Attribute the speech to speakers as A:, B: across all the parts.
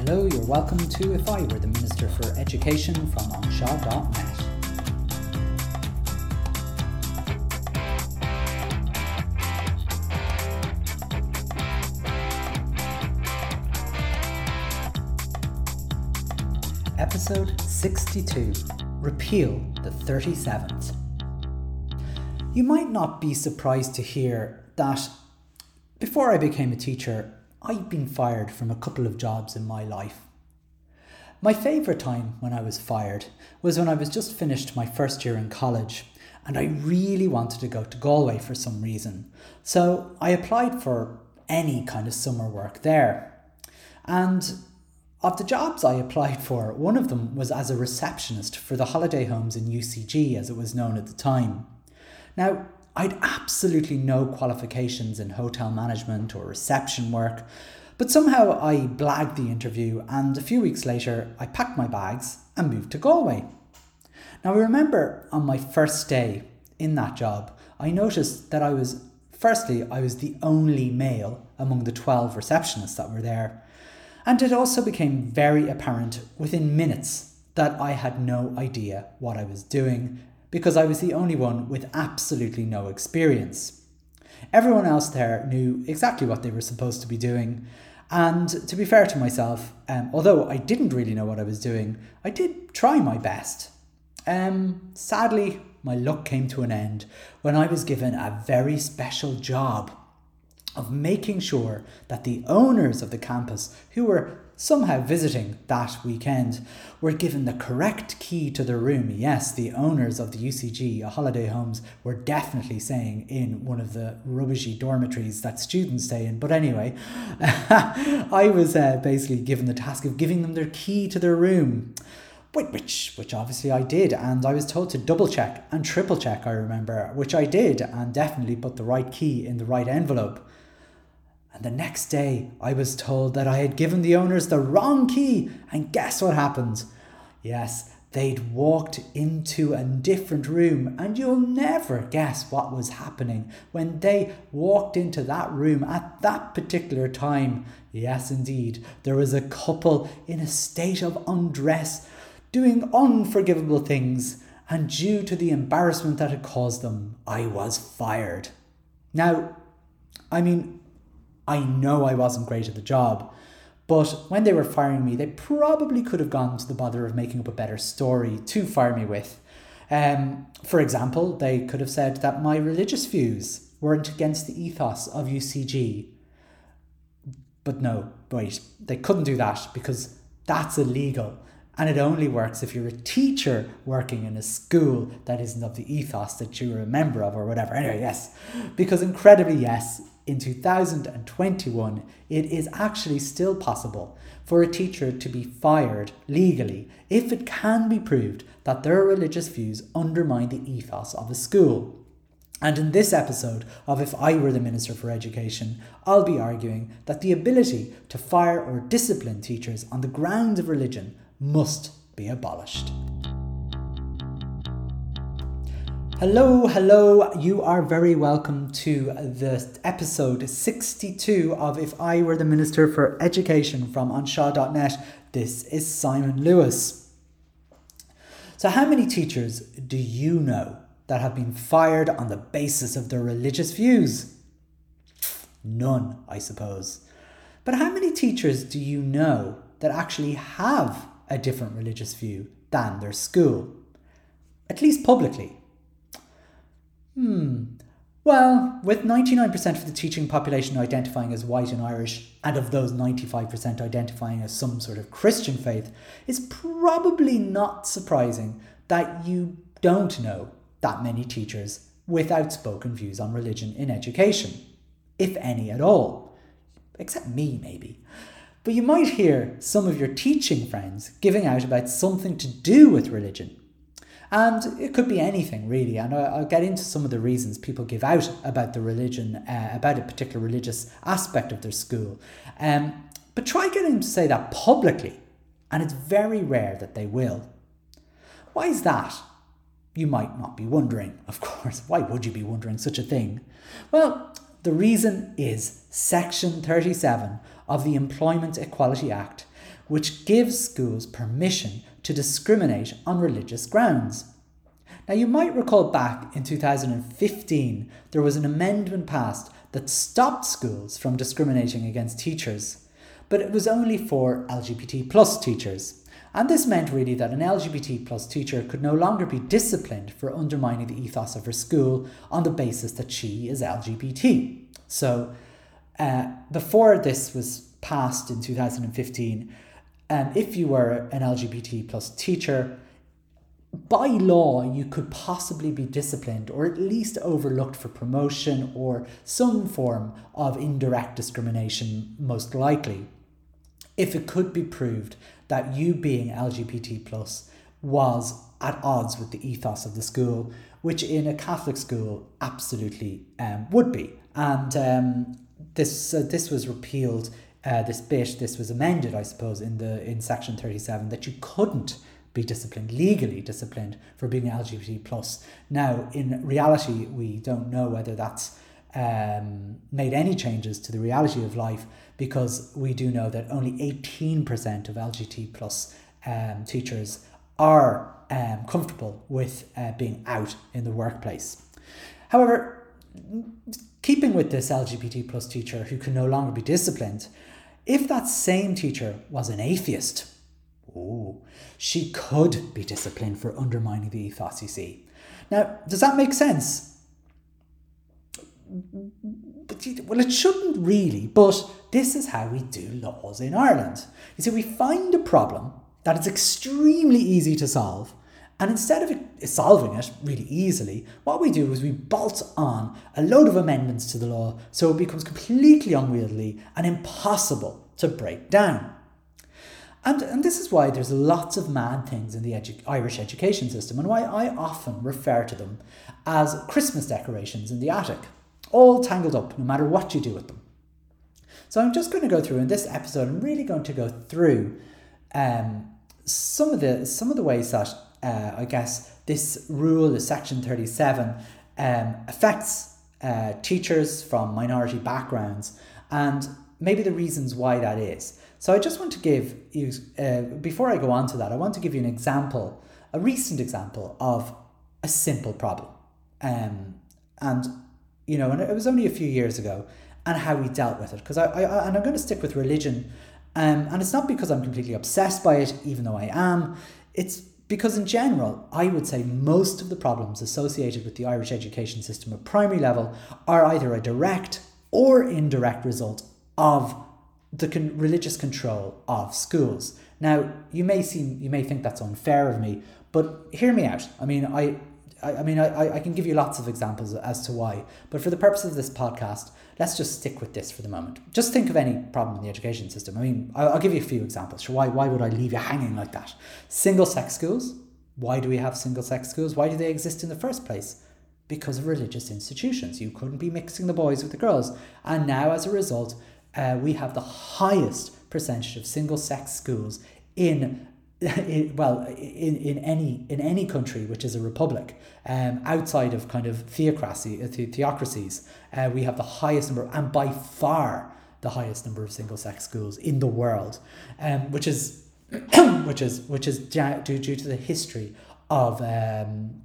A: Hello, you're welcome to If I Were the Minister for Education from anseo.net. Episode 62 Repeal the 37th. You might not be surprised to hear that before I became a teacher, I'd been fired from a couple of jobs in my life. My favourite time when I was fired was when I was just finished my first year in college and I really wanted to go to Galway for some reason. So I applied for any kind of summer work there. And of the jobs I applied for, one of them was as a receptionist for the holiday homes in UCG, as it was known at the time. Now, I'd absolutely no qualifications in hotel management or reception work, but somehow I blagged the interview, and a few weeks later, I packed my bags and moved to Galway. Now, I remember on my first day in that job, I noticed that I was, firstly, I was the only male among the 12 receptionists that were there. And it also became very apparent within minutes that I had no idea what I was doing because I was the only one with absolutely no experience. Everyone else there knew exactly what they were supposed to be doing. And to be fair to myself, um, although I didn't really know what I was doing, I did try my best. Um, sadly, my luck came to an end when I was given a very special job of making sure that the owners of the campus, who were somehow visiting that weekend, were given the correct key to their room. Yes, the owners of the UCG holiday homes were definitely saying in one of the rubbishy dormitories that students stay in. But anyway, I was uh, basically given the task of giving them their key to their room which which obviously I did, and I was told to double check and triple check. I remember, which I did, and definitely put the right key in the right envelope. And the next day, I was told that I had given the owners the wrong key. And guess what happened? Yes, they'd walked into a different room, and you'll never guess what was happening when they walked into that room at that particular time. Yes, indeed, there was a couple in a state of undress, doing unforgivable things, and due to the embarrassment that had caused them, I was fired. Now, I mean, I know I wasn't great at the job. But when they were firing me, they probably could have gone to the bother of making up a better story to fire me with. Um, for example, they could have said that my religious views weren't against the ethos of UCG. But no, wait, they couldn't do that because that's illegal. And it only works if you're a teacher working in a school that isn't of the ethos that you're a member of or whatever. Anyway, yes. Because incredibly, yes, in 2021, it is actually still possible for a teacher to be fired legally if it can be proved that their religious views undermine the ethos of a school. And in this episode of If I Were the Minister for Education, I'll be arguing that the ability to fire or discipline teachers on the grounds of religion must be abolished. Hello, hello. You are very welcome to the episode 62 of If I Were the Minister for Education from anseo.net. This is Simon Lewis. So, how many teachers do you know that have been fired on the basis of their religious views? None, I suppose. But how many teachers do you know that actually have a different religious view than their school? At least publicly. Hmm. Well, with 99% of the teaching population identifying as white and Irish, and of those 95% identifying as some sort of Christian faith, it's probably not surprising that you don't know that many teachers with outspoken views on religion in education, if any at all. Except me, maybe. But you might hear some of your teaching friends giving out about something to do with religion and it could be anything really. And I'll get into some of the reasons people give out about the religion, uh, about a particular religious aspect of their school. Um, but try getting them to say that publicly, and it's very rare that they will. Why is that? You might not be wondering, of course. Why would you be wondering such a thing? Well, the reason is Section 37 of the Employment Equality Act, which gives schools permission to discriminate on religious grounds. Now, you might recall back in 2015, there was an amendment passed that stopped schools from discriminating against teachers, but it was only for LGBT plus teachers. And this meant really that an LGBT plus teacher could no longer be disciplined for undermining the ethos of her school on the basis that she is LGBT. So, uh, before this was passed in 2015, um, if you were an LGBT plus teacher, by law, you could possibly be disciplined or at least overlooked for promotion or some form of indirect discrimination, most likely, if it could be proved that you being LGBT plus was at odds with the ethos of the school, which in a Catholic school absolutely um, would be. And um, this uh, this was repealed. Uh, this bit this was amended, I suppose, in the in section thirty seven that you couldn't be disciplined legally disciplined for being LGBT plus. Now, in reality, we don't know whether that's um, made any changes to the reality of life because we do know that only 18% of LGBT plus um, teachers are um, comfortable with uh, being out in the workplace. However, keeping with this LGBT plus teacher who can no longer be disciplined, if that same teacher was an atheist, oh, she could be disciplined for undermining the ethos, you see. Now, does that make sense? well, it shouldn't really, but this is how we do laws in Ireland. You see, we find a problem that is extremely easy to solve, and instead of solving it really easily, what we do is we bolt on a load of amendments to the law so it becomes completely unwieldy and impossible to break down. And, and this is why there's lots of mad things in the edu- Irish education system, and why I often refer to them as Christmas decorations in the attic all tangled up, no matter what you do with them. So I'm just going to go through in this episode. I'm really going to go through um, some of the some of the ways that uh, I guess this rule, the Section Thirty Seven, um, affects uh, teachers from minority backgrounds, and maybe the reasons why that is. So I just want to give you uh, before I go on to that, I want to give you an example, a recent example of a simple problem, um, and you know, and it was only a few years ago, and how we dealt with it. Because I, I, and I'm going to stick with religion, um, and it's not because I'm completely obsessed by it, even though I am. It's because in general, I would say most of the problems associated with the Irish education system at primary level are either a direct or indirect result of the con- religious control of schools. Now, you may seem, you may think that's unfair of me, but hear me out. I mean, I I, I mean, I, I can give you lots of examples as to why, but for the purpose of this podcast, let's just stick with this for the moment. Just think of any problem in the education system. I mean, I'll, I'll give you a few examples. Why, why would I leave you hanging like that? Single sex schools. Why do we have single sex schools? Why do they exist in the first place? Because of religious institutions. You couldn't be mixing the boys with the girls. And now, as a result, uh, we have the highest percentage of single sex schools in well in, in any in any country which is a republic um, outside of kind of theocracy uh, the- theocracies uh, we have the highest number and by far the highest number of single sex schools in the world um, which is which is which is due, due to the history of um,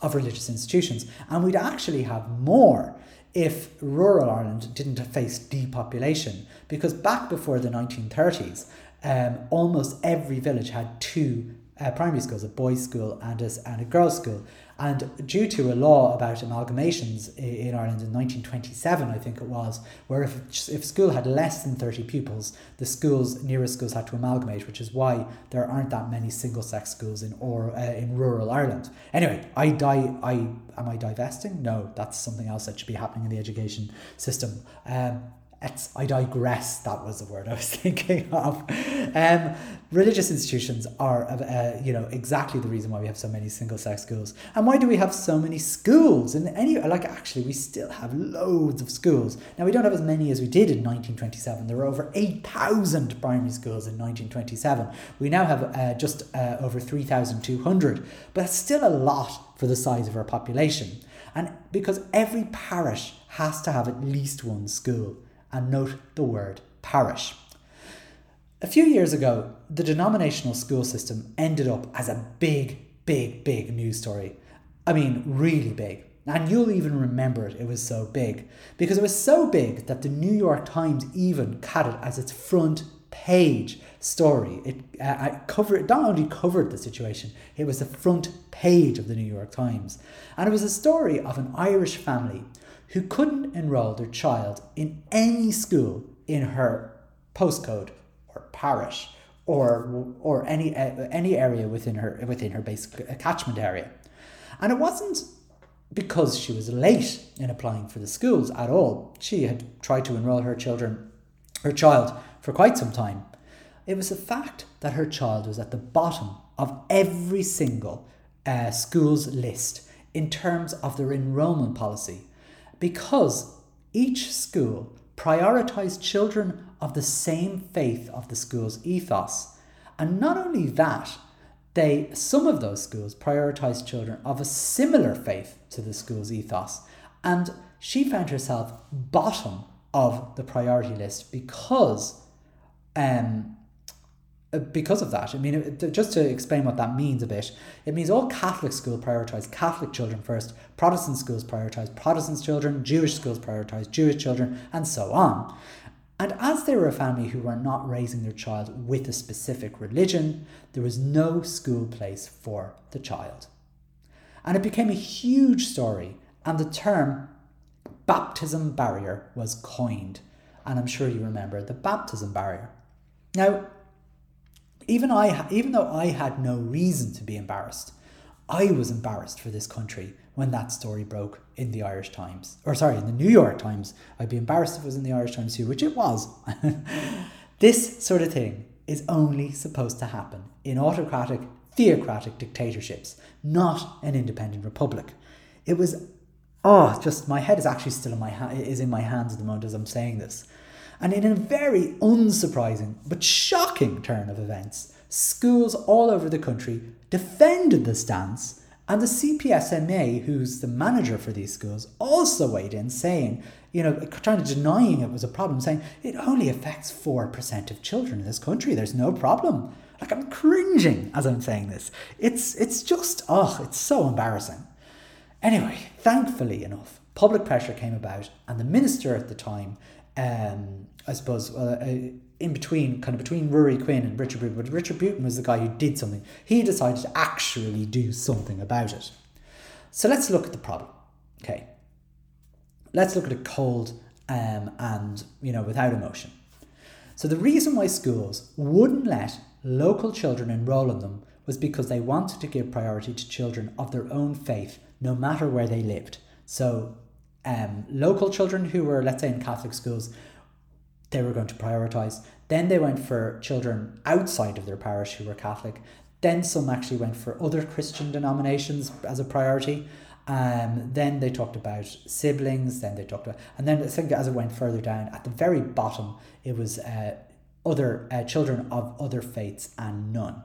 A: of religious institutions. And we'd actually have more if rural Ireland didn't face depopulation because back before the 1930s um, almost every village had two uh, primary schools, a boys' school and a, and a girls' school. And due to a law about amalgamations in Ireland in 1927, I think it was, where if, if school had less than 30 pupils, the schools, nearest schools had to amalgamate, which is why there aren't that many single sex schools in or uh, in rural Ireland. Anyway, I die. I am I divesting? No, that's something else that should be happening in the education system. Um, it's, I digress. That was the word I was thinking of. Um, religious institutions are, uh, you know, exactly the reason why we have so many single-sex schools. And why do we have so many schools? And any, like, actually, we still have loads of schools. Now, we don't have as many as we did in 1927. There were over 8,000 primary schools in 1927. We now have uh, just uh, over 3,200, but that's still a lot for the size of our population. And because every parish has to have at least one school and note the word parish. A few years ago, the denominational school system ended up as a big, big, big news story. I mean, really big. And you'll even remember it, it was so big. Because it was so big that the New York Times even had it as its front page story. It, uh, covered, not only covered the situation, it was the front page of the New York Times. And it was a story of an Irish family who couldn't enroll their child in any school in her postcode or parish or or any any area within her within her basic catchment area. And it wasn't because she was late in applying for the schools at all. She had tried to enroll her children her child for quite some time. It was the fact that her child was at the bottom of every single uh, school's list in terms of their enrolment policy because each school prioritized children of the same faith of the school's ethos. And not only that, they some of those schools prioritized children of a similar faith to the school's ethos. And she found herself bottom of the priority list because um, Uh, because of that. I mean, just to explain what that means a bit, it means all Catholic schools prioritise Catholic children first, Protestant schools prioritise Protestant children, Jewish schools prioritise Jewish children, and so on. And as they were a family who were not raising their child with a specific religion, there was no school place for the child. And it became a huge story, and the term baptism barrier was coined. And I'm sure you remember the baptism barrier. Now, even I, even though I had no reason to be embarrassed, I was embarrassed for this country when that story broke in the Irish Times, or sorry, in the New York Times. I'd be embarrassed if it was in the Irish Times too, which it was. this sort of thing is only supposed to happen in autocratic, theocratic dictatorships, not an independent republic. It was, oh, just my head is actually still in my ha- is in my hands at the moment as I'm saying this. And in a very unsurprising but shocking turn of events, schools all over the country defended the stance, and the CPSMA, who's the manager for these schools, also weighed in, saying, you know, trying to denying it was a problem, saying it only affects 4% of children in this country. There's no problem. Like I'm cringing as I'm saying this. It's it's just oh, it's so embarrassing. Anyway, thankfully enough, public pressure came about, and the minister at the time um, I suppose, uh, uh, in between, kind of between Ruairi Quinn and Richard Bruton, but Richard Bruton was the guy who did something. He decided to actually do something about it. So let's look at the problem. Okay. Let's look at it cold um, and, you know, without emotion. So the reason why schools wouldn't let local children enroll in them was because they wanted to give priority to children of their own faith, no matter where they lived. So um, local children who were, let's say, in Catholic schools, they were going to prioritize. Then they went for children outside of their parish who were Catholic. Then some actually went for other Christian denominations as a priority. Um, then they talked about siblings. Then they talked about, and then I think as it went further down, at the very bottom, it was uh, other uh, children of other faiths and none.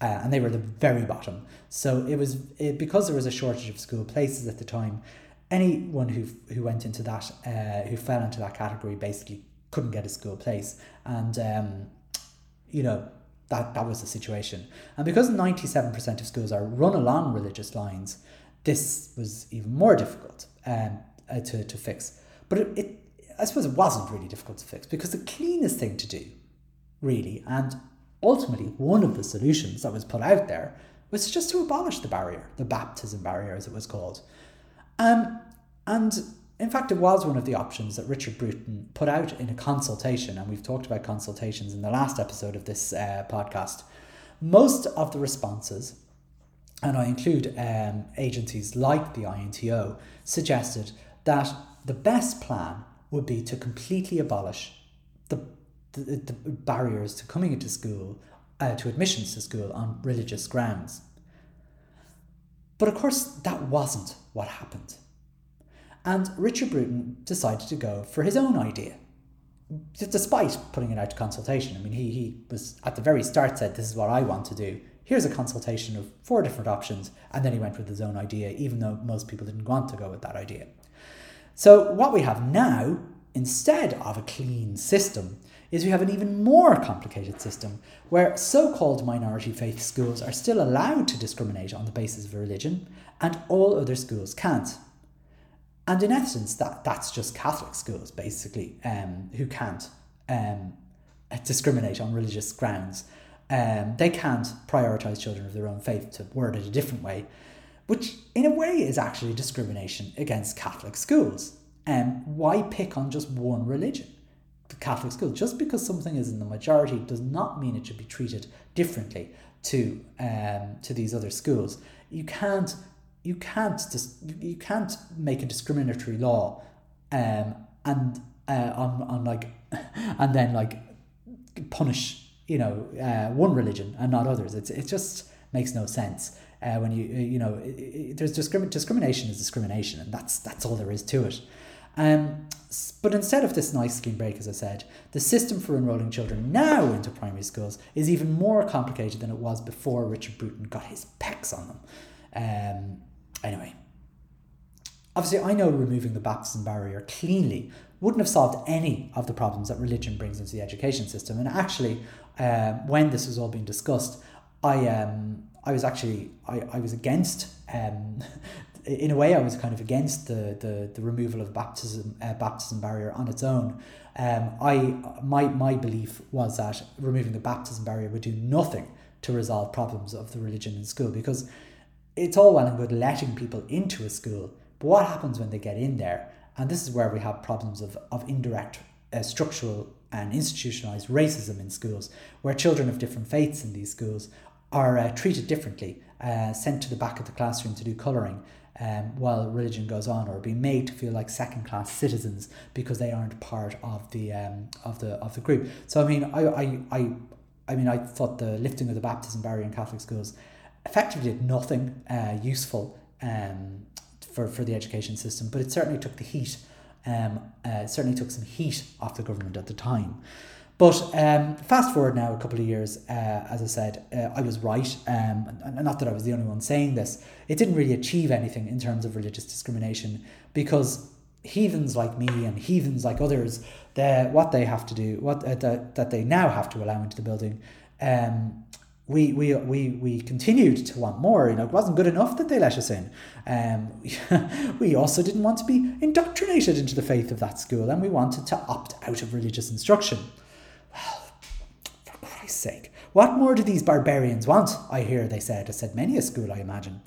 A: Uh, and they were the very bottom. So it was it, because there was a shortage of school places at the time anyone who who went into that uh, who fell into that category basically couldn't get a school place. And um, you know that that was the situation. And because 97% of schools are run along religious lines this was even more difficult um, uh, to, to fix. But it, it I suppose it wasn't really difficult to fix because the cleanest thing to do really and ultimately one of the solutions that was put out there was just to abolish the barrier the baptism barrier as it was called um, and in fact, it was one of the options that Richard Bruton put out in a consultation, and we've talked about consultations in the last episode of this uh, podcast. Most of the responses, and I include um, agencies like the INTO, suggested that the best plan would be to completely abolish the, the, the barriers to coming into school, uh, to admissions to school on religious grounds. But of course, that wasn't what happened. And Richard Bruton decided to go for his own idea, despite putting it out to consultation. I mean, he, he was at the very start said, This is what I want to do. Here's a consultation of four different options. And then he went with his own idea, even though most people didn't want to go with that idea. So, what we have now instead of a clean system, is we have an even more complicated system where so called minority faith schools are still allowed to discriminate on the basis of religion and all other schools can't. And in essence, that, that's just Catholic schools basically um, who can't um, discriminate on religious grounds. Um, they can't prioritise children of their own faith, to word it a different way, which in a way is actually discrimination against Catholic schools. Um, why pick on just one religion? Catholic school. Just because something is in the majority does not mean it should be treated differently to um, to these other schools. You can't you can't dis- you can't make a discriminatory law um, and uh, on on like and then like punish you know uh, one religion and not others. It's it just makes no sense. Uh, when you you know it, it, there's discrimin- discrimination is discrimination and that's that's all there is to it. Um, but instead of this nice clean break, as I said, the system for enrolling children now into primary schools is even more complicated than it was before Richard Bruton got his pecs on them. Um, anyway, obviously, I know removing the baptism barrier cleanly wouldn't have solved any of the problems that religion brings into the education system. And actually, um, when this was all being discussed, I um, I was actually I, I was against um, in a way, I was kind of against the the, the removal of baptism uh, baptism barrier on its own. Um, I my my belief was that removing the baptism barrier would do nothing to resolve problems of the religion in school because it's all well and good letting people into a school, but what happens when they get in there? And this is where we have problems of of indirect uh, structural and institutionalized racism in schools, where children of different faiths in these schools are uh, treated differently, uh, sent to the back of the classroom to do colouring, um, while religion goes on, or being made to feel like second class citizens because they aren't part of the um, of the of the group. So I mean, I, I I I mean, I thought the lifting of the baptism barrier in Catholic schools effectively did nothing uh, useful um, for for the education system, but it certainly took the heat. Um, uh, certainly took some heat off the government at the time. But um, fast forward now a couple of years, uh, as I said, uh, I was right. Um, and not that I was the only one saying this. It didn't really achieve anything in terms of religious discrimination because heathens like me and heathens like others, what they have to do, what uh, that, that they now have to allow into the building, um, we, we, we, we continued to want more. You know, it wasn't good enough that they let us in. Um, we also didn't want to be indoctrinated into the faith of that school and we wanted to opt out of religious instruction. Sake, what more do these barbarians want? I hear they said, as said many a school, I imagine.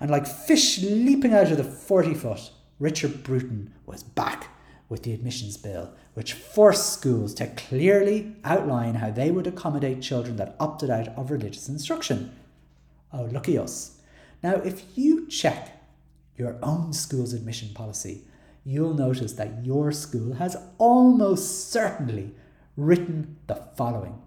A: And like fish leaping out of the 40 foot, Richard Bruton was back with the admissions bill, which forced schools to clearly outline how they would accommodate children that opted out of religious instruction. Oh, lucky us. Now, if you check your own school's admission policy, you'll notice that your school has almost certainly written the following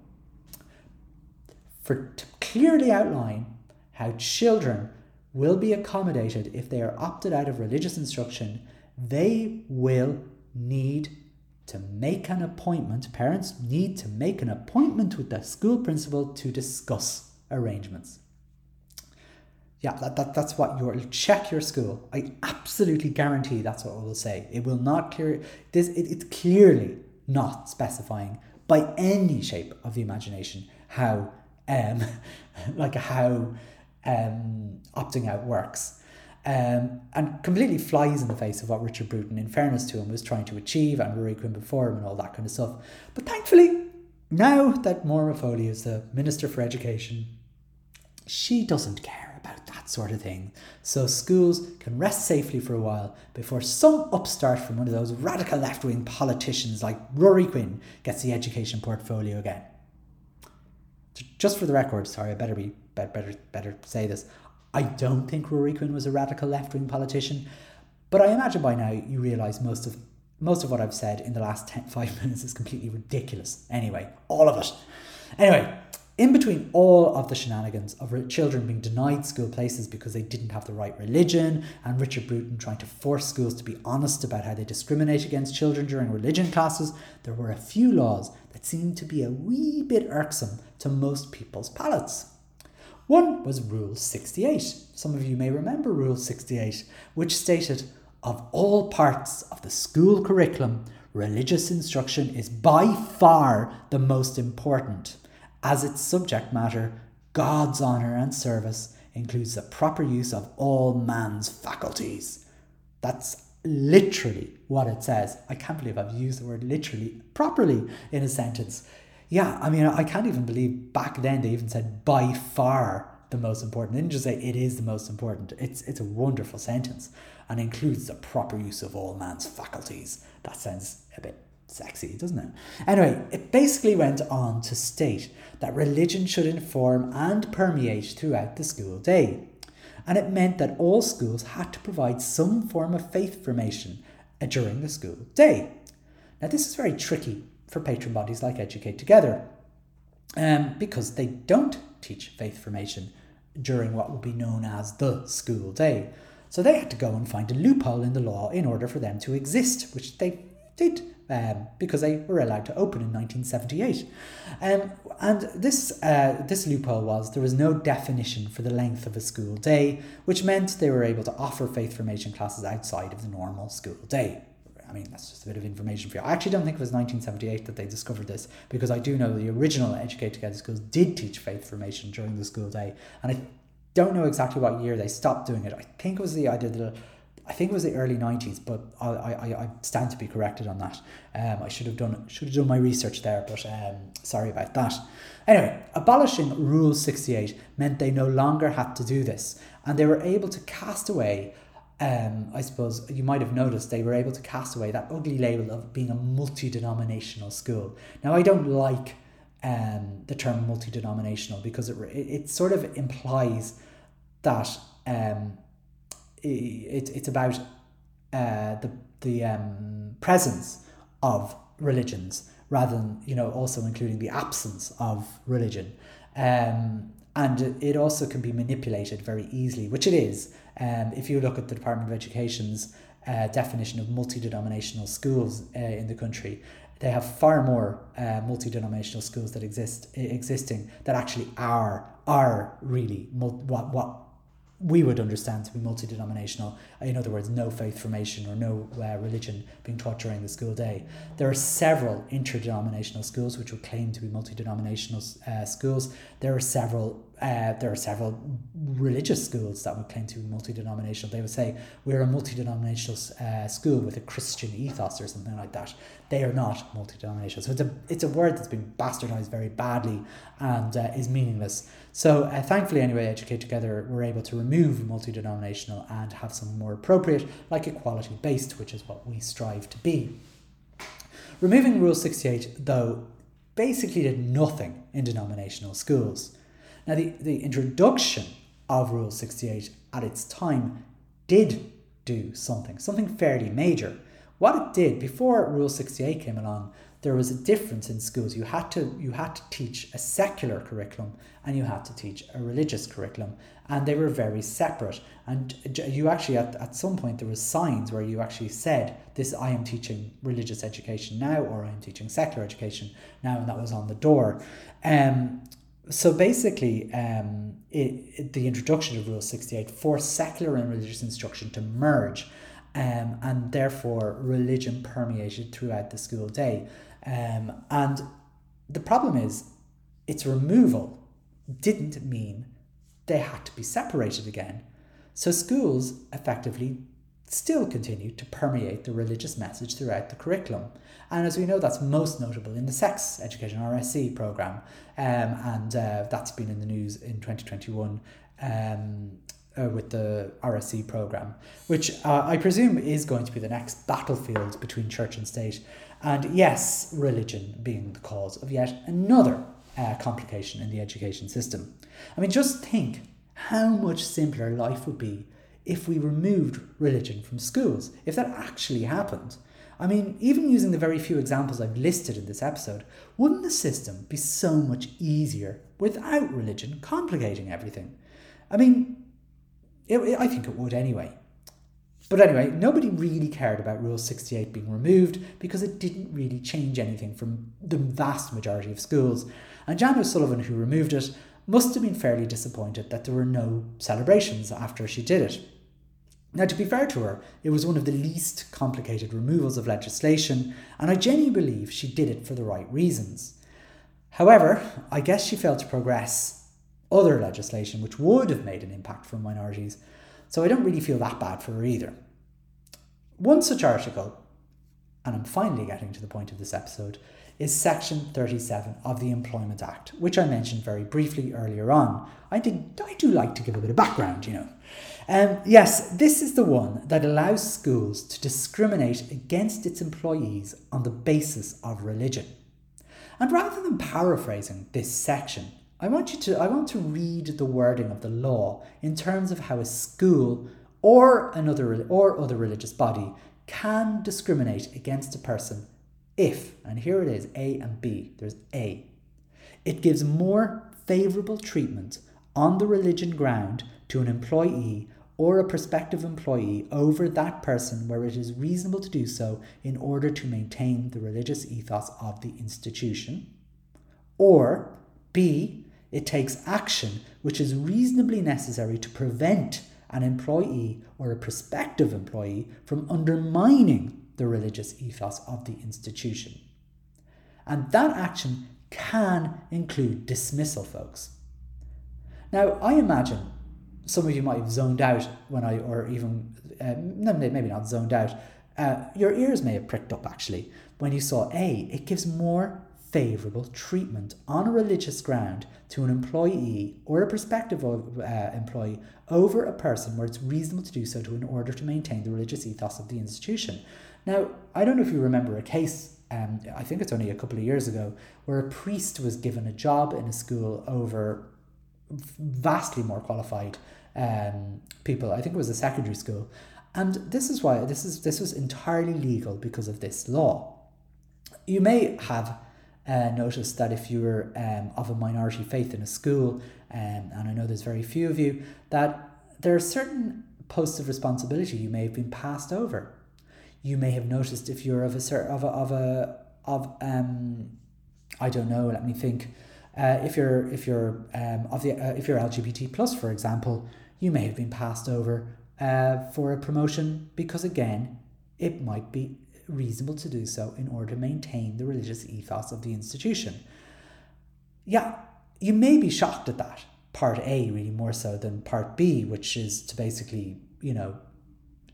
A: for to clearly outline how children will be accommodated if they are opted out of religious instruction they will need to make an appointment. Parents need to make an appointment with the school principal to discuss arrangements. Yeah that, that, that's what you'll check your school. I absolutely guarantee that's what it will say. It will not clear this it, it's clearly not specifying by any shape of the imagination how um, like how um, opting out works. Um, and completely flies in the face of what Richard Bruton, in fairness to him, was trying to achieve and Ruairi Quinn before him and all that kind of stuff. But thankfully, now that Norma Foley is the Minister for Education, she doesn't care about that sort of thing. So schools can rest safely for a while before some upstart from one of those radical left wing politicians like Ruairi Quinn gets the education portfolio again. Just for the record, sorry, I better be better better say this. I don't think Ruairi Quinn was a radical left wing politician, but I imagine by now you realise most of most of what I've said in the last 10, five minutes is completely ridiculous. Anyway, all of it. Anyway, in between all of the shenanigans of children being denied school places because they didn't have the right religion, and Richard Bruton trying to force schools to be honest about how they discriminate against children during religion classes, there were a few laws that seemed to be a wee bit irksome to most people's palates. One was Rule 68. Some of you may remember Rule 68, which stated of all parts of the school curriculum, religious instruction is by far the most important, as its subject matter, God's honour and service, includes the proper use of all man's faculties. That's literally what it says. I can't believe I've used the word literally properly in a sentence. Yeah, I mean, I can't even believe back then they even said by far the most important. They didn't just say it is the most important. It's it's a wonderful sentence and includes the proper use of all man's faculties. That sounds a bit sexy, doesn't it? Anyway, it basically went on to state that religion should inform and permeate throughout the school day. And it meant that all schools had to provide some form of faith formation uh, during the school day. Now, this is very tricky for patron bodies like Educate Together um, because they don't teach faith formation during what would be known as the school day. So they had to go and find a loophole in the law in order for them to exist, which they did um, because they were allowed to open in 1978. Um, and this, uh, this loophole was there was no definition for the length of a school day, which meant they were able to offer faith formation classes outside of the normal school day. I mean, that's just a bit of information for you. I actually don't think it was 1978 that they discovered this because I do know the original Educate Together schools did teach faith formation during the school day. And I don't know exactly what year they stopped doing it. I think it was the either the I think it was the early 90s, but I, I, I stand to be corrected on that. Um, I should have done should have done my research there, but um, sorry about that. Anyway, abolishing Rule 68 meant they no longer had to do this, and they were able to cast away um, I suppose you might have noticed they were able to cast away that ugly label of being a multi denominational school. Now, I don't like um, the term multi denominational because it, it, it, sort of implies that um, it, it's about uh, the, the um, presence of religions rather than you know also including the absence of religion. Um, and it also can be manipulated very easily which it is. Um, if you look at the Department of Education's uh, definition of multi-denominational schools uh, in the country, they have far more uh, multi-denominational schools that exist existing that actually are are really what what we would understand to be multi-denominational. In other words, no faith formation or no uh, religion being taught during the school day. There are several interdenominational schools which would claim to be multi-denominational uh, schools. There are several uh, there are several religious schools that would claim to be multi-denominational. They would say we're a multi-denominational uh, school with a Christian ethos or something like that. They are not multi-denominational. So it's a it's a word that's been bastardized very badly and uh, is meaningless. So uh, thankfully, anyway, Educate Together were able to remove multi-denominational and have some more appropriate, like equality-based, which is what we strive to be. Removing Rule 68, though, basically did nothing in denominational schools. Now, the, the introduction of Rule 68 at its time did do something, something fairly major. What it did before Rule 68 came along, there was a difference in schools. You had to you had to teach a secular curriculum and you had to teach a religious curriculum, and they were very separate. And you actually at, at some point there was signs where you actually said this I am teaching religious education now or I am teaching secular education now, and that was on the door. Um, so basically, um, it, it, the introduction of Rule 68 forced secular and religious instruction to merge, um, and therefore religion permeated throughout the school day. Um, and the problem is, its removal didn't mean they had to be separated again. So schools effectively still continue to permeate the religious message throughout the curriculum. And as we know, that's most notable in the sex education RSE program, um, and uh, that's been in the news in 2021 um, uh, with the RSE program, which uh, I presume is going to be the next battlefield between church and state. And yes, religion being the cause of yet another uh, complication in the education system. I mean, just think how much simpler life would be if we removed religion from schools, if that actually happened. I mean, even using the very few examples I've listed in this episode, wouldn't the system be so much easier without religion complicating everything? I mean, it, it, I think it would anyway. But anyway, nobody really cared about Rule 68 being removed because it didn't really change anything from the vast majority of schools. And Jan O'Sullivan, who removed it, must have been fairly disappointed that there were no celebrations after she did it. Now, to be fair to her, it was one of the least complicated removals of legislation, and I genuinely believe she did it for the right reasons. However, I guess she failed to progress other legislation which would have made an impact for minorities, so I don't really feel that bad for her either. One such article, and I'm finally getting to the point of this episode, is Section 37 of the Employment Act, which I mentioned very briefly earlier on. I did I do like to give a bit of background, you know. Um, yes, this is the one that allows schools to discriminate against its employees on the basis of religion. And rather than paraphrasing this section, I want you to I want to read the wording of the law in terms of how a school or another or other religious body can discriminate against a person if, and here it is, A and B, there's A. It gives more favourable treatment on the religion ground to an employee or a prospective employee over that person where it is reasonable to do so in order to maintain the religious ethos of the institution. Or B, it takes action which is reasonably necessary to prevent an employee or a prospective employee from undermining the religious ethos of the institution. And that action can include dismissal, folks. Now, I imagine some of you might have zoned out when I, or even, uh, maybe not zoned out, uh, your ears may have pricked up actually when you saw A, it gives more favourable treatment on a religious ground to an employee or a prospective uh, employee over a person where it's reasonable to do so to in order to maintain the religious ethos of the institution. Now, I don't know if you remember a case, um, I think it's only a couple of years ago, where a priest was given a job in a school over vastly more qualified um, people. I think it was a secondary school. And this is why this is this was entirely legal because of this law. You may have uh, noticed that if you were um, of a minority faith in a school, um, and I know there's very few of you, that there are certain posts of responsibility you may have been passed over. You may have noticed if you're of a certain of a of a of um, I don't know. Let me think. Uh, if you're if you're um, of the uh, if you're LGBT plus, for example, you may have been passed over uh, for a promotion because, again, it might be reasonable to do so in order to maintain the religious ethos of the institution. Yeah, you may be shocked at that, part A, really more so than part B, which is to basically, you know,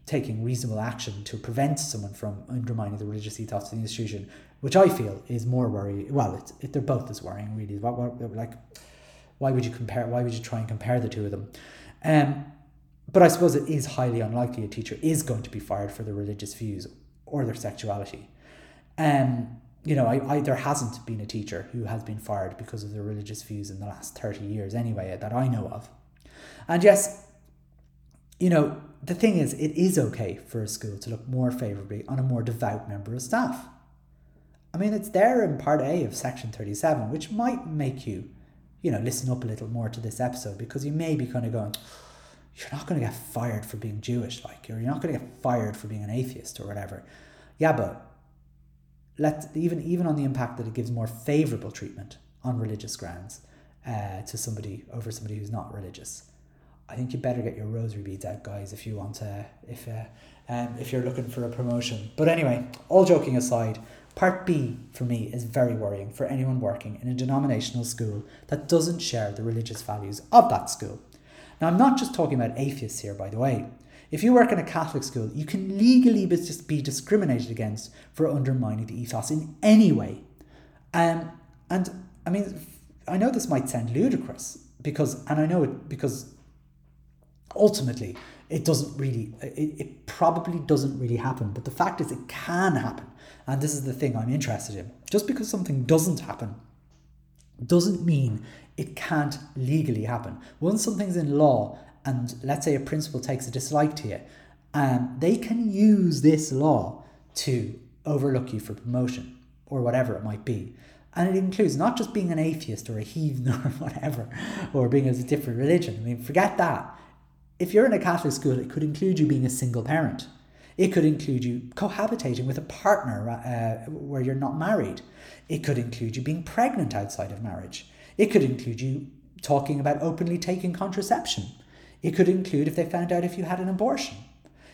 A: taking reasonable action to prevent someone from undermining the religious ethos of the institution, which I feel is more worrying. Well, it's, it, they're both as worrying, really. What, what, like, why would you compare? Why would you try and compare the two of them? Um, but I suppose it is highly unlikely a teacher is going to be fired for their religious views or their sexuality. Um, you know, I, I there hasn't been a teacher who has been fired because of their religious views in the last 30 years anyway that I know of. And yes, you know, the thing is it is okay for a school to look more favourably on a more devout member of staff. I mean, it's there in part A of section 37, which might make you you know, listen up a little more to this episode because you may be kind of going, you're not going to get fired for being Jewish, like, or you're not going to get fired for being an atheist or whatever. Yeah, but let even even on the impact that it gives more favorable treatment on religious grounds uh, to somebody over somebody who's not religious. I think you better get your rosary beads out, guys, if you want to, if uh, um, if you're looking for a promotion. But anyway, all joking aside, Part B for me is very worrying for anyone working in a denominational school that doesn't share the religious values of that school. Now, I'm not just talking about atheists here, by the way. If you work in a Catholic school, you can legally just be discriminated against for undermining the ethos in any way. Um, and I mean, I know this might sound ludicrous because, and I know it because ultimately it doesn't really, it, it probably doesn't really happen. But the fact is, it can happen. And this is the thing I'm interested in. Just because something doesn't happen doesn't mean it can't legally happen. Once something's in law, and let's say a principal takes a dislike to you, um, they can use this law to overlook you for promotion or whatever it might be. And it includes not just being an atheist or a heathen or whatever, or being of a different religion. I mean, forget that. If you're in a Catholic school, it could include you being a single parent. It could include you cohabitating with a partner uh, where you're not married. It could include you being pregnant outside of marriage. It could include you talking about openly taking contraception. It could include if they found out if you had an abortion.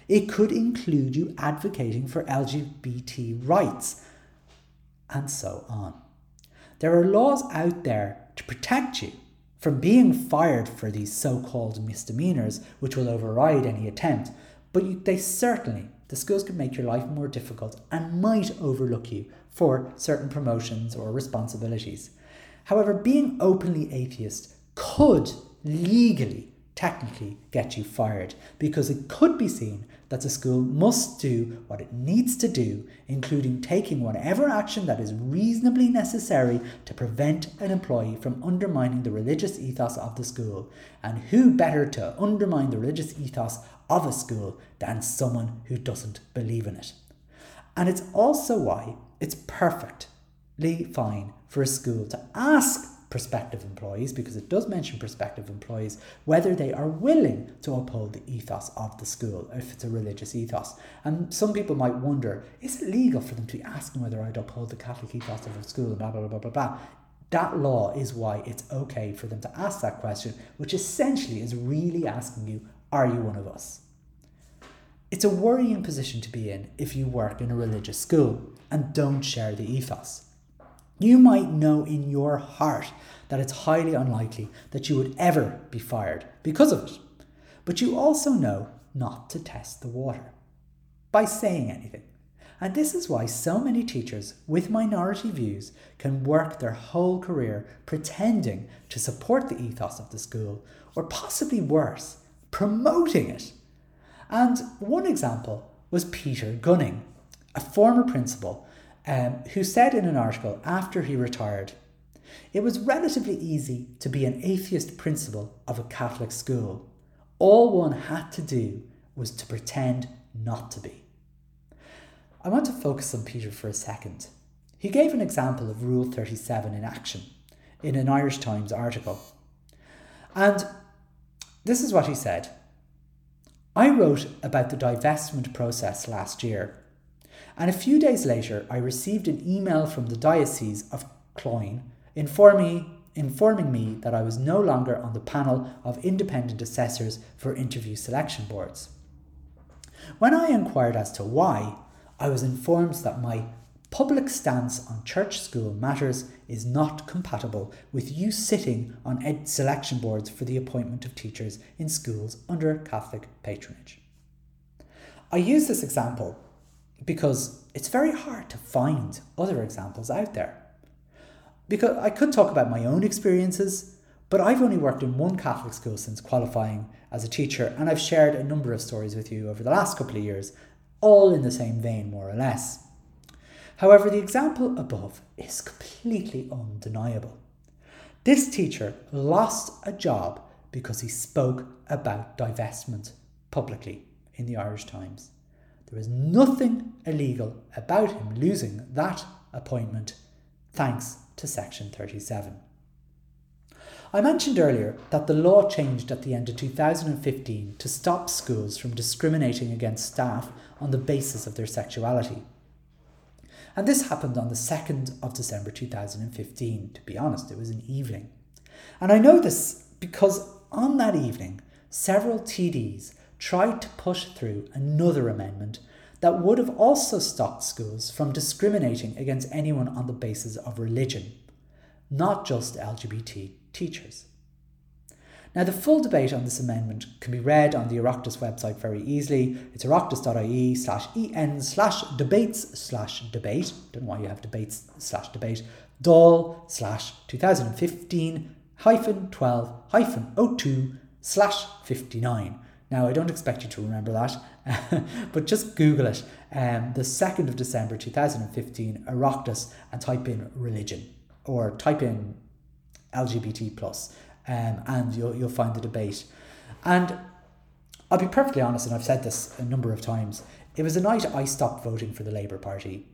A: It could include you advocating for LGBT rights, and so on. There are laws out there to protect you from being fired for these so called misdemeanours, which will override any attempt, but you, they certainly, the schools could make your life more difficult and might overlook you for certain promotions or responsibilities. However, being openly atheist could legally technically get you fired because it could be seen that the school must do what it needs to do, including taking whatever action that is reasonably necessary to prevent an employee from undermining the religious ethos of the school. And who better to undermine the religious ethos of a school than someone who doesn't believe in it? And it's also why it's perfectly fine for a school to ask prospective employees, because it does mention prospective employees, whether they are willing to uphold the ethos of the school, if it's a religious ethos. And some people might wonder, is it legal for them to be asking whether I'd uphold the Catholic ethos of a school blah, blah, blah, blah, blah. That law is why it's okay for them to ask that question, which essentially is really asking you, are you one of us? It's a worrying position to be in if you work in a religious school and don't share the ethos. You might know in your heart that it's highly unlikely that you would ever be fired because of it, but you also know not to test the water by saying anything. And this is why so many teachers with minority views can work their whole career pretending to support the ethos of the school, or possibly worse, promoting it. And one example was Peter Gunning, a former principal um, who said in an article after he retired, it was relatively easy to be an atheist principal of a Catholic school. All one had to do was to pretend not to be. I want to focus on Peter for a second. He gave an example of Rule 37 in action in an Irish Times article. And this is what he said I wrote about the divestment process last year and a few days later, I received an email from the Diocese of Cloyne informing, informing me that I was no longer on the panel of independent assessors for interview selection boards. When I inquired as to why, I was informed that my public stance on church school matters is not compatible with you sitting on ed selection boards for the appointment of teachers in schools under Catholic patronage. I use this example because it's very hard to find other examples out there. Because I could talk about my own experiences, but I've only worked in one Catholic school since qualifying as a teacher, and I've shared a number of stories with you over the last couple of years, all in the same vein, more or less. However, the example above is completely undeniable. This teacher lost a job because he spoke about divestment publicly in the Irish Times. There is nothing illegal about him losing that appointment thanks to Section 37. I mentioned earlier that the law changed at the end of 2015 to stop schools from discriminating against staff on the basis of their sexuality. And this happened on the 2nd of December 2015. To be honest, it was an evening. And I know this because on that evening, several TDs tried to push through another amendment that would have also stopped schools from discriminating against anyone on the basis of religion, not just LGBT teachers. Now, the full debate on this amendment can be read on the Oireachtas website very easily. It's oireachtas.ie slash en slash debates slash debate. Don't know why you have debates slash debate. Dáil slash 2015 hyphen 12 hyphen 02 slash 59. Now, I don't expect you to remember that, but just Google it. Um, the 2nd of December 2015, Oireachtas, and type in religion or type in LGBT plus, um, and you'll, you'll find the debate. And I'll be perfectly honest, and I've said this a number of times. It was a night I stopped voting for the Labour Party.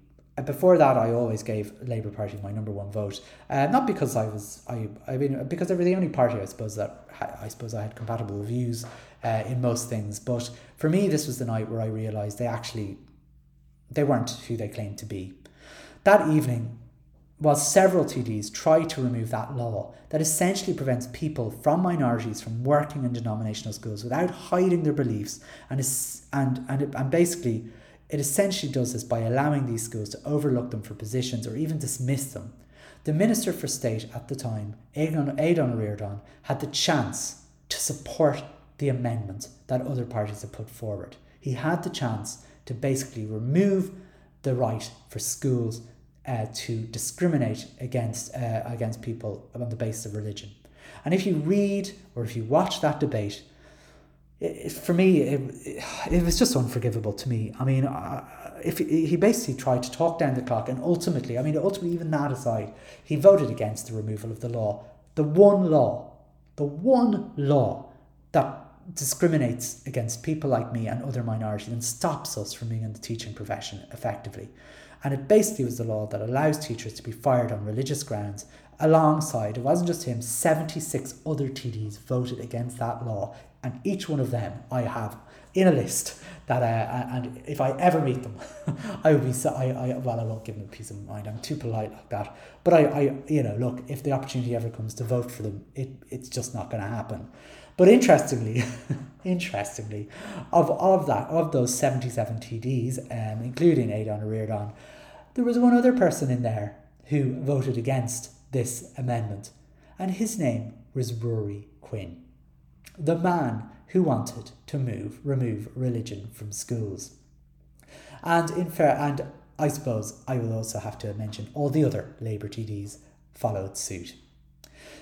A: Before that, I always gave Labour Party my number one vote. Uh, not because I was, I, I mean, because they were the only party I suppose that I suppose I had compatible views uh, in most things. But for me, this was the night where I realised they actually they weren't who they claimed to be. That evening, while several TDs tried to remove that law that essentially prevents people from minorities from working in denominational schools without hiding their beliefs and is, and and and basically it essentially does this by allowing these schools to overlook them for positions or even dismiss them. The Minister for State at the time, Aodhán Ó Ríordáin, had the chance to support the amendment that other parties had put forward. He had the chance to basically remove the right for schools uh, to discriminate against uh, against people on the basis of religion. And if you read or if you watch that debate, it, for me, it, it was just unforgivable to me. I mean, if he basically tried to talk down the clock, and ultimately, I mean, ultimately, even that aside, he voted against the removal of the law, the one law, the one law that discriminates against people like me and other minorities and stops us from being in the teaching profession effectively. And it basically was the law that allows teachers to be fired on religious grounds. Alongside, it wasn't just him, 76 other TDs voted against that law. And each one of them I have in a list that, uh, and if I ever meet them, I would be so, I, I, well, I won't give them a piece of mind. I'm too polite like that. But I, I, you know, look, if the opportunity ever comes to vote for them, it, it's just not going to happen. But interestingly, interestingly, of, of that, of those 77 TDs, um, including Aodhán Ó Ríordáin, there was one other person in there who voted against this amendment, and his name was Ruairi Quinn, the man who wanted to move, remove religion from schools. And in fair, and I suppose I will also have to mention all the other Labour TDs followed suit.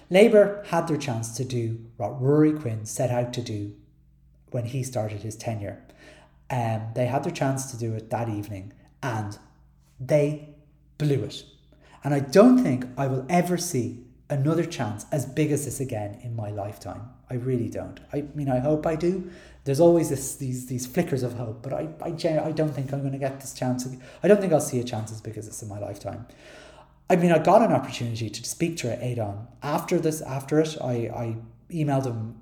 A: Labour had their chance to do what Ruairi Quinn set out to do when he started his tenure. Um, they had their chance to do it that evening and they blew it. And I don't think I will ever see another chance as big as this again in my lifetime. I really don't. I mean, I hope I do. There's always this, these these flickers of hope, but I, I, I don't think I'm going to get this chance. I don't think I'll see a chance as big as this in my lifetime. I mean, I got an opportunity to speak to Aodhán after this. After it, I, I emailed him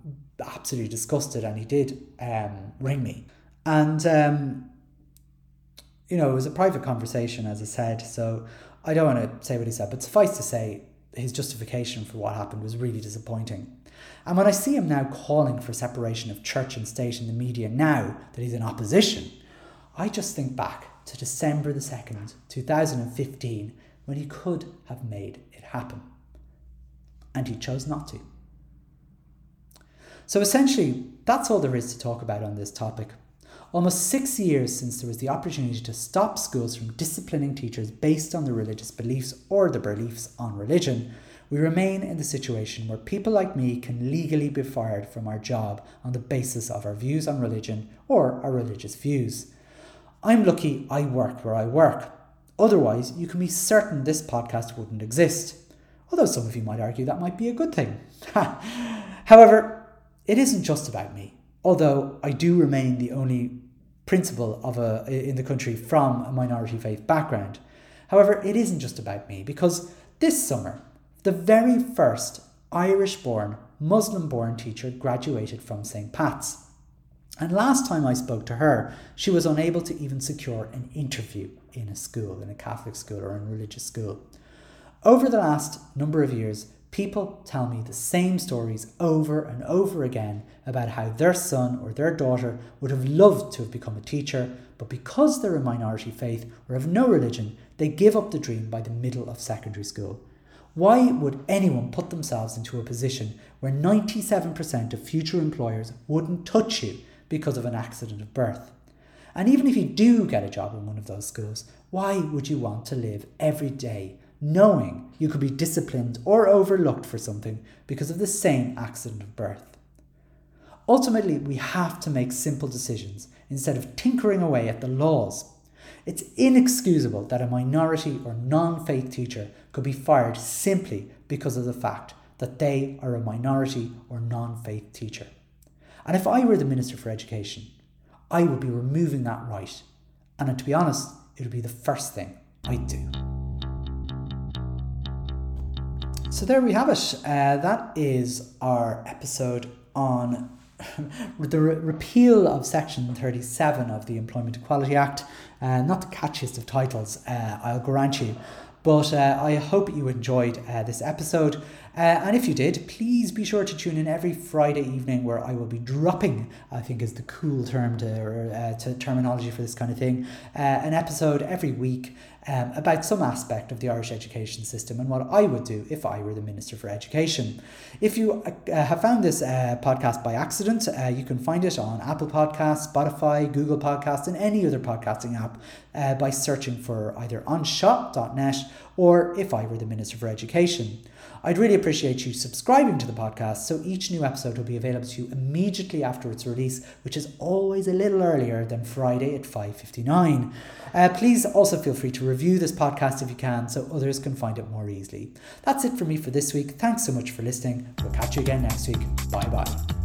A: absolutely disgusted, and he did um, ring me. And um, you know, it was a private conversation, as I said. So I don't want to say what he said, but suffice to say, his justification for what happened was really disappointing. And when I see him now calling for separation of church and state in the media now that he's in opposition, I just think back to December the 2nd, 2015, when he could have made it happen. And he chose not to. So essentially, that's all there is to talk about on this topic. Almost six years since there was the opportunity to stop schools from disciplining teachers based on their religious beliefs or their beliefs on religion, we remain in the situation where people like me can legally be fired from our job on the basis of our views on religion or our religious views. I'm lucky I work where I work. Otherwise, you can be certain this podcast wouldn't exist. Although some of you might argue that might be a good thing. However, it isn't just about me. Although I do remain the only principal of a in the country from a minority faith background. However, it isn't just about me because this summer, the very first Irish-born, Muslim-born teacher graduated from St. Pat's. And last time I spoke to her, she was unable to even secure an interview in a school, in a Catholic school or in a religious school. Over the last number of years, people tell me the same stories over and over again about how their son or their daughter would have loved to have become a teacher, but because they're a minority faith or have no religion, they give up the dream by the middle of secondary school. Why would anyone put themselves into a position where 97% of future employers wouldn't touch you because of an accident of birth? And even if you do get a job in one of those schools, why would you want to live every day knowing you could be disciplined or overlooked for something because of the same accident of birth? Ultimately, we have to make simple decisions instead of tinkering away at the laws. It's inexcusable that a minority or non faith teacher could be fired simply because of the fact that they are a minority or non faith teacher. And if I were the Minister for Education, I would be removing that right. And to be honest, it would be the first thing I'd do. So there we have it. Uh, that is our episode on the re- repeal of Section 37 of the Employment Equality Act. Uh, not the catchiest of titles, uh, I'll grant you, But uh, I hope you enjoyed uh, this episode. Uh, and if you did, please be sure to tune in every Friday evening where I will be dropping, I think is the cool term to, or, uh, to terminology for this kind of thing, uh, an episode every week um, about some aspect of the Irish education system and what I would do if I were the Minister for Education. If you uh, have found this uh, podcast by accident, uh, you can find it on Apple Podcasts, Spotify, Google Podcasts, and any other podcasting app uh, by searching for either onshot.net or if I were the Minister for Education. I'd really appreciate you subscribing to the podcast so each new episode will be available to you immediately after its release, which is always a little earlier than Friday at 5:59. Uh, please also feel free to review this podcast if you can so others can find it more easily. That's it for me for this week. Thanks so much for listening. We'll catch you again next week. Bye bye.